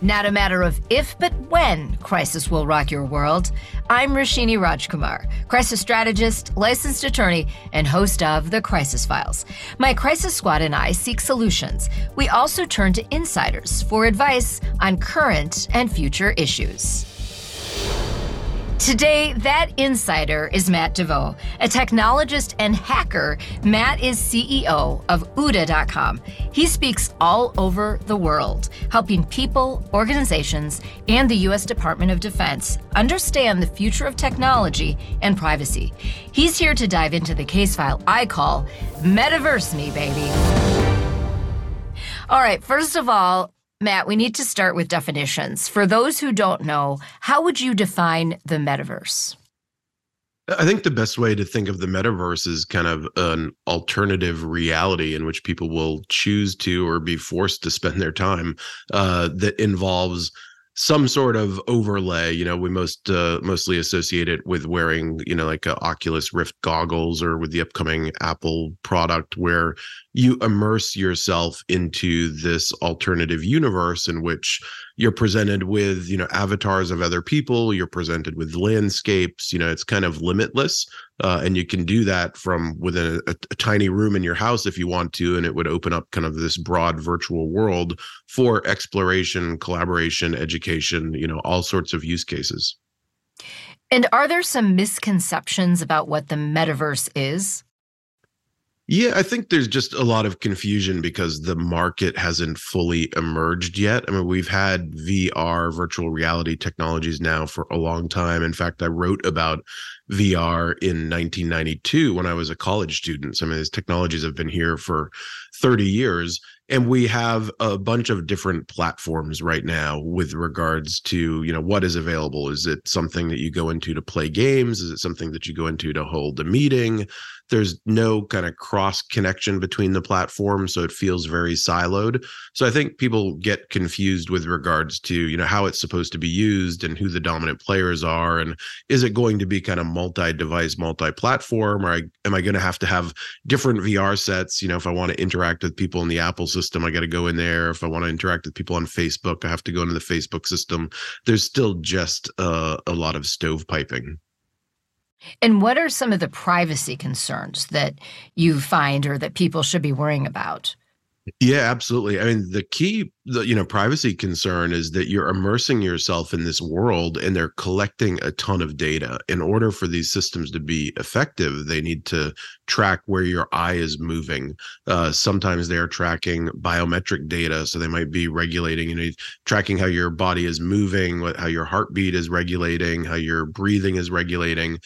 Not a matter of if, but when crisis will rock your world. I'm Roshini Rajkumar, crisis strategist, licensed attorney, and host of The Crisis Files. My crisis squad and I seek solutions. We also turn to insiders for advice on current and future issues. Today, that insider is Matt Devost. A technologist and hacker, Matt is CEO of OODA.com. He speaks all over the world, helping people, organizations, and the U.S. Department of Defense understand the future of technology and privacy. He's here to dive into the case file I call Metaverse Me, baby. All right, first of all, Matt, we need to start with definitions. For those who don't know, how would you define the metaverse? I think the best way to think of the metaverse is kind of an alternative reality in which people will choose to or be forced to spend their time uh, that involves some sort of overlay you know we most uh, mostly associate it with wearing you know like a oculus rift goggles or with the upcoming apple product where you immerse yourself into this alternative universe in which you're presented with you know avatars of other people you're presented with landscapes you know it's kind of limitless uh, and you can do that from within a, a, tiny room in your house if you want to and it would open up kind of this broad virtual world for exploration collaboration education you know all sorts of use cases. And are there some misconceptions about what the metaverse is yeah, I think there's just a lot of confusion because the market hasn't fully emerged yet. I mean, we've had VR, virtual reality technologies now for a long time. In fact, I wrote about VR in 1992 when I was a college student. So, I mean, these technologies have been here for 30 years. And we have a bunch of different platforms right now with regards to, you know, what is available. Is it something that you go into to play games? Is it something that you go into to hold a meeting? There's no kind of cross connection between the platforms so it feels very siloed. So i think people get confused with regards to you know how it's supposed to be used and who the dominant players are and is it going to be kind of multi-device multi-platform or I, am i going to have to have different vr sets? You know if i want to interact with people in the apple system i got to go in there. If i want to interact with people on facebook i have to go into the facebook system. There's still just uh, a lot of stovepiping and what are some of the privacy concerns that you find or that people should be worrying about? Yeah, absolutely. I mean, the key, the you know, privacy concern is that you're immersing yourself in this world, and they're collecting a ton of data. In order for these systems to be effective, they need to track where your eye is moving. Uh, sometimes they are tracking biometric data, so they might be regulating, you know, tracking how your body is moving, what how your heartbeat is regulating, how your breathing is regulating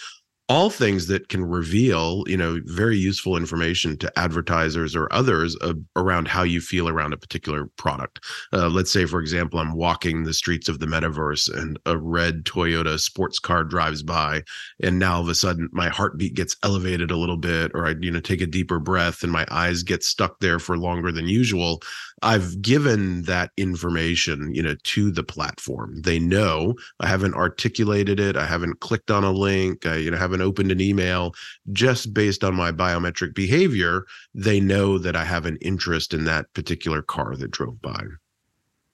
all things that can reveal you know very useful information to advertisers or others uh, around how you feel around a particular product. Uh, let's say for example i'm walking the streets of the metaverse and a red toyota sports car drives by and now all of a sudden my heartbeat gets elevated a little bit or i you know take a deeper breath and my eyes get stuck there for longer than usual I've given that information, you know, to the platform. They know I haven't articulated it. I haven't clicked on a link. I, you know, haven't opened an email. Just based on my biometric behavior, they know that I have an interest in that particular car that drove by.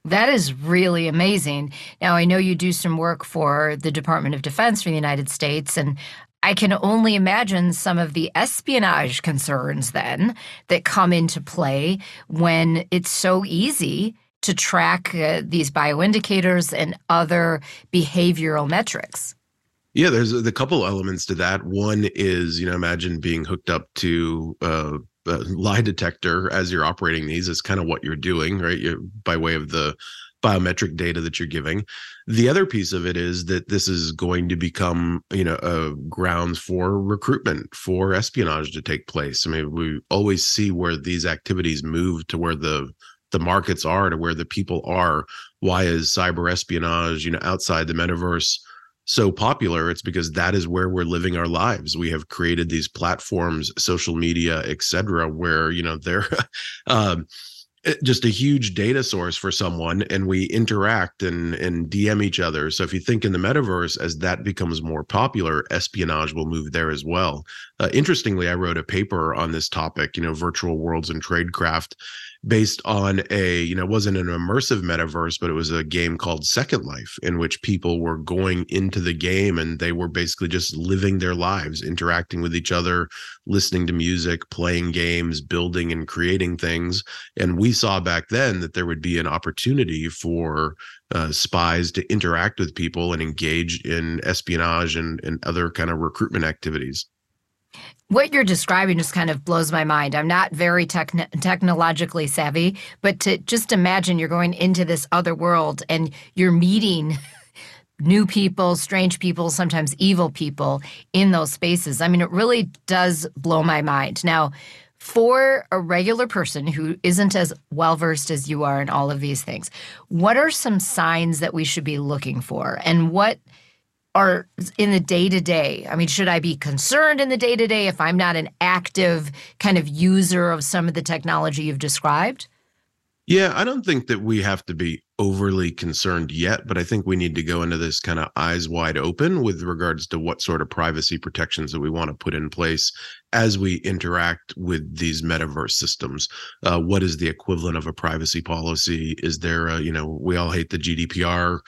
That is really amazing. Now, I know you do some work for the Department of Defense for the United States, and I can only imagine some of the espionage concerns then that come into play when it's so easy to track uh, these bioindicators and other behavioral metrics. Yeah, there's a, couple elements to that. One is, you know, imagine being hooked up to uh, a lie detector as you're operating these. Is kind of what you're doing, right? You're, by way of the biometric data that you're giving. The other piece of it is that this is going to become, you know, a grounds for recruitment for espionage to take place. I mean, we always see where these activities move to where the the markets are to where the people are. Why is cyber espionage, you know, outside the metaverse so popular? It's because that is where we're living our lives. We have created these platforms, social media, et cetera, where, you know, they're um, just a huge data source for someone and we interact and and DM each other. So if you think in the metaverse as that becomes more popular, espionage will move there as well. Uh, interestingly, I wrote a paper on this topic, you know, virtual worlds and tradecraft based on a you know it wasn't an immersive metaverse but it was a game called second life in which people were going into the game and they were basically just living their lives interacting with each other listening to music playing games building and creating things. And we saw back then that there would be an opportunity for uh, spies to interact with people and engage in espionage and, and other kind of recruitment activities what you're describing just kind of blows my mind. I'm not very techn- technologically savvy, but to just imagine you're going into this other world and you're meeting new people, strange people, sometimes evil people in those spaces. I mean, it really does blow my mind. Now, for a regular person who isn't as well versed as you are in all of these things, what are some signs that we should be looking for? And what are in the day to day? I mean, should I be concerned in the day to day if I'm not an active kind of user of some of the technology you've described? Yeah, I don't think that we have to be overly concerned yet, but I think we need to go into this kind of eyes wide open with regards to what sort of privacy protections that we want to put in place as we interact with these metaverse systems. Uh, what is the equivalent of a privacy policy? Is there a, you know, we all hate the GDPR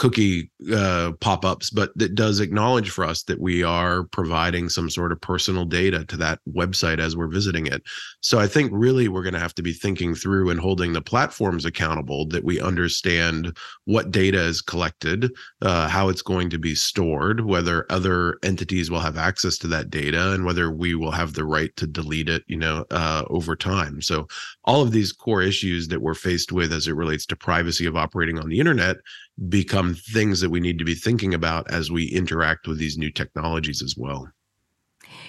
cookie uh, pop-ups but that does acknowledge for us that we are providing some sort of personal data to that website as we're visiting it. So i think really we're going to have to be thinking through and holding the platforms accountable that we understand what data is collected uh, how it's going to be stored whether other entities will have access to that data and whether we will have the right to delete it you know uh, over time. So all of these core issues that we're faced with as it relates to privacy of operating on the internet become things that we need to be thinking about as we interact with these new technologies as well.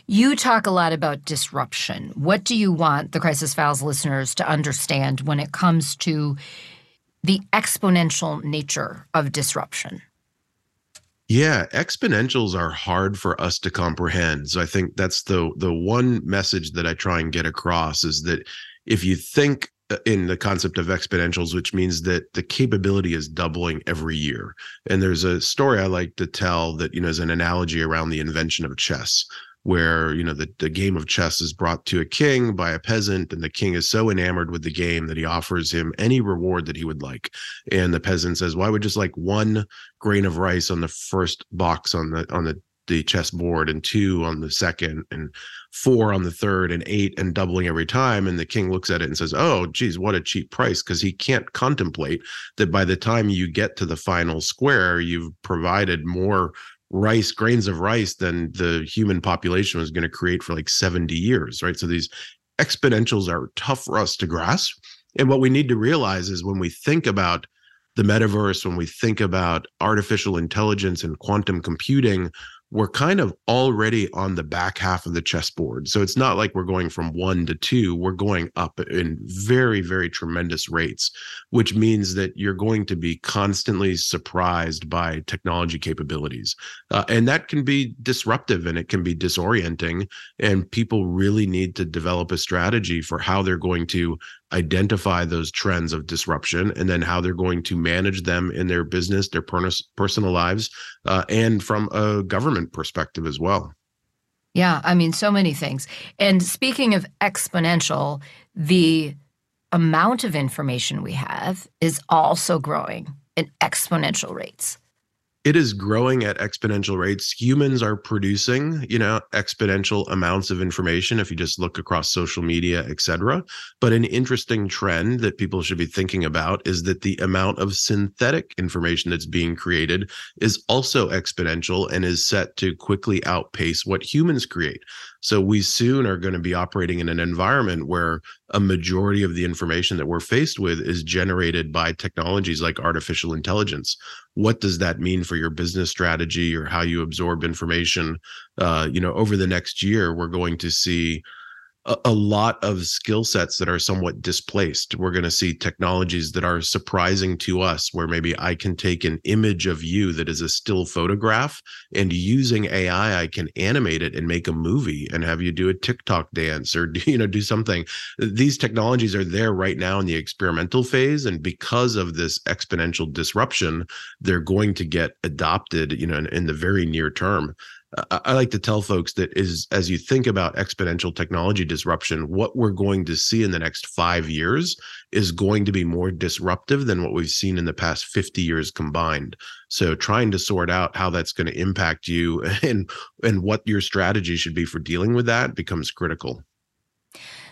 You talk a lot about disruption. What do you want the Crisis Files listeners to understand when it comes to the exponential nature of disruption? Yeah, exponentials are hard for us to comprehend. So I think that's the the one message that I try and get across is that if you think in the concept of exponentials, which means that the capability is doubling every year. And there's a story I like to tell that, you know, is an analogy around the invention of chess, where, you know, the, the game of chess is brought to a king by a peasant, and the king is so enamored with the game that he offers him any reward that he would like. And the peasant says, Well, I would just like one grain of rice on the first box on the on the the chessboard and two on the second and four on the third and eight and doubling every time. And the king looks at it and says, Oh, geez, what a cheap price. Because he can't contemplate that by the time you get to the final square, you've provided more rice, grains of rice than the human population was going to create for like 70 years, right? So these exponentials are tough for us to grasp. And what we need to realize is when we think about the metaverse, when we think about artificial intelligence and quantum computing, we're kind of already on the back half of the chessboard. So it's not like we're going from one to two, we're going up in very, very tremendous rates, which means that you're going to be constantly surprised by technology capabilities. Uh, and that can be disruptive and it can be disorienting. And people really need to develop a strategy for how they're going to identify those trends of disruption and then how they're going to manage them in their business, their personal lives, uh, and from a government perspective as well. Yeah, I mean, so many things. And speaking of exponential, the amount of information we have is also growing in exponential rates it is growing at exponential rates. Humans are producing, you know, exponential amounts of information if you just look across social media, et cetera. But an interesting trend that people should be thinking about is that the amount of synthetic information that's being created is also exponential and is set to quickly outpace what humans create. So we soon are going to be operating in an environment where a majority of the information that we're faced with is generated by technologies like artificial intelligence. What does that mean for your business strategy or how you absorb information? Uh, you know, over the next year, we're going to see a, a lot of skill sets that are somewhat displaced. We're going to see technologies that are surprising to us, where maybe I can take an image of you that is a still photograph, and using AI, I can animate it and make a movie and have you do a TikTok dance or you know do something. These technologies are there right now in the experimental phase, and because of this exponential disruption, they're going to get adopted, you know, in, in the very near term I like to tell folks that is as you think about exponential technology disruption, what we're going to see in the next five years is going to be more disruptive than what we've seen in the past 50 years combined. So trying to sort out how that's going to impact you and and what your strategy should be for dealing with that becomes critical.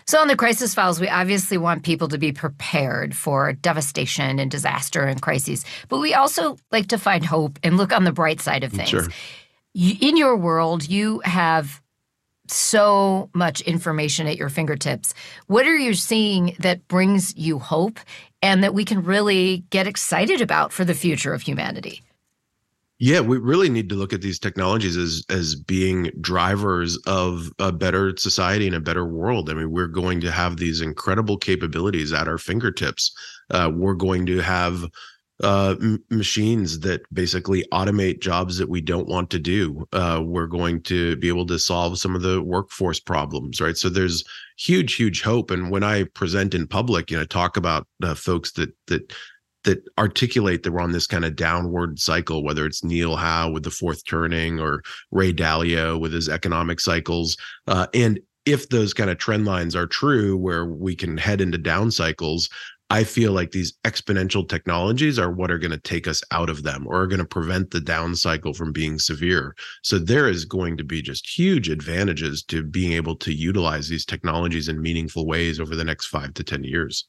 So, on the crisis files, we obviously want people to be prepared for devastation and disaster and crises, but we also like to find hope and look on the bright side of mm, things. Sure in your world, you have so much information at your fingertips. What are you seeing that brings you hope and that we can really get excited about for the future of humanity? Yeah, we really need to look at these technologies as as being drivers of a better society and a better world. I mean, we're going to have these incredible capabilities at our fingertips. Uh, we're going to have uh, m- machines that basically automate jobs that we don't want to do. Uh, we're going to be able to solve some of the workforce problems, right? So there's huge, huge hope. And when I present in public, you know, talk about uh, folks that that that articulate that we're on this kind of downward cycle, whether it's Neil Howe with the fourth turning or Ray Dalio with his economic cycles, uh, and if those kind of trend lines are true, where we can head into down cycles, I feel like these exponential technologies are what are going to take us out of them or are going to prevent the down cycle from being severe. So there is going to be just huge advantages to being able to utilize these technologies in meaningful ways over the next five to 10 years.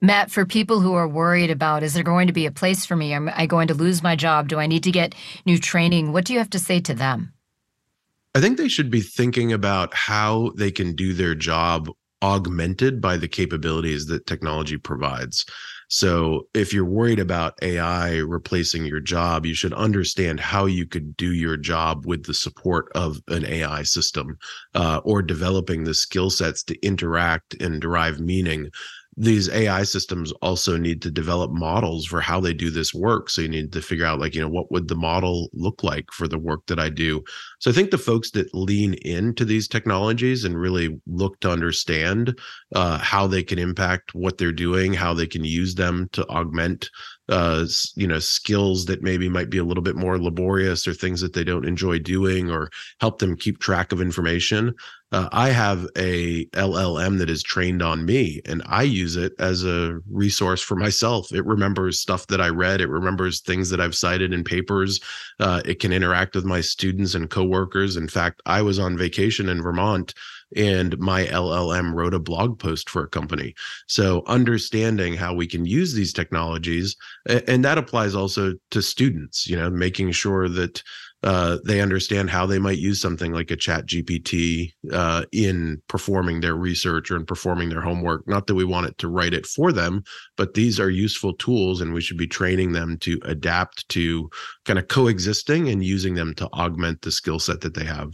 Matt, for people who are worried about, is there going to be a place for me? Am I going to lose my job? Do I need to get new training? What do you have to say to them? I think they should be thinking about how they can do their job augmented by the capabilities that technology provides. So if you're worried about AI replacing your job, you should understand how you could do your job with the support of an AI system uh, or developing the skill sets to interact and derive meaning these AI systems also need to develop models for how they do this work. So you need to figure out, like, you know, what would the model look like for the work that I do? So I think the folks that lean into these technologies and really look to understand uh, how they can impact what they're doing, how they can use them to augment uh, you know skills that maybe might be a little bit more laborious or things that they don't enjoy doing or help them keep track of information uh, i have a llm that is trained on me and i use it as a resource for myself. It remembers stuff that i read. It remembers things that i've cited in papers. Uh, it can interact with my students and coworkers. In fact i was on vacation in vermont and my LLM wrote a blog post for a company. So understanding how we can use these technologies, and that applies also to students, you know, making sure that uh, they understand how they might use something like a chat GPT uh, in performing their research or in performing their homework. Not that we want it to write it for them, but these are useful tools and we should be training them to adapt to kind of coexisting and using them to augment the skill set that they have.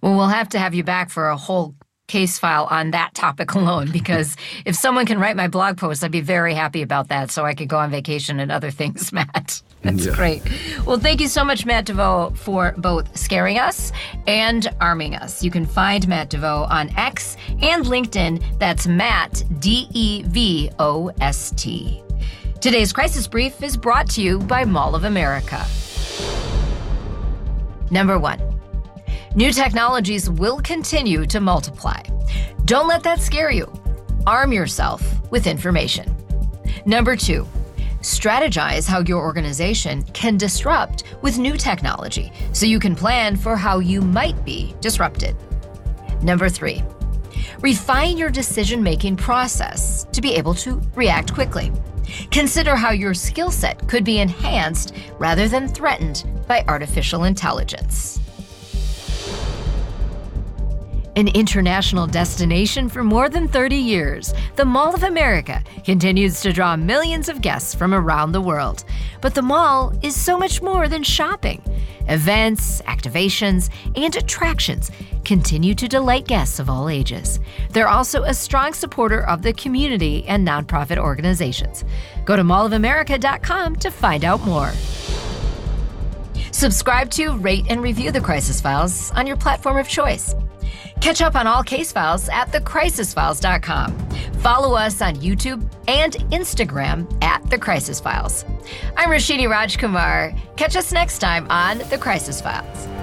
Well, we'll have to have you back for a whole case file on that topic alone because if someone can write my blog post, I'd be very happy about that so I could go on vacation and other things, Matt. That's yeah. great. Well, thank you so much, Matt Devost, for both scaring us and arming us. You can find Matt Devost on X and LinkedIn. That's Matt, D E V O S T. Today's Crisis Brief is brought to you by Mall of America. Number one. New technologies will continue to multiply. Don't let that scare you. Arm yourself with information. Number two, strategize how your organization can disrupt with new technology so you can plan for how you might be disrupted. Number three, refine your decision making process to be able to react quickly. Consider how your skill set could be enhanced rather than threatened by artificial intelligence. An international destination for more than 30 years, the Mall of America continues to draw millions of guests from around the world. But the mall is so much more than shopping. Events, activations, and attractions continue to delight guests of all ages. They're also a strong supporter of the community and nonprofit organizations. Go to mallofamerica.com to find out more. Subscribe to, rate, and review the Crisis Files on your platform of choice. Catch up on all case files at thecrisisfiles.com. Follow us on YouTube and Instagram at The Crisis Files. I'm Roshini Rajkumar. Catch us next time on The Crisis Files.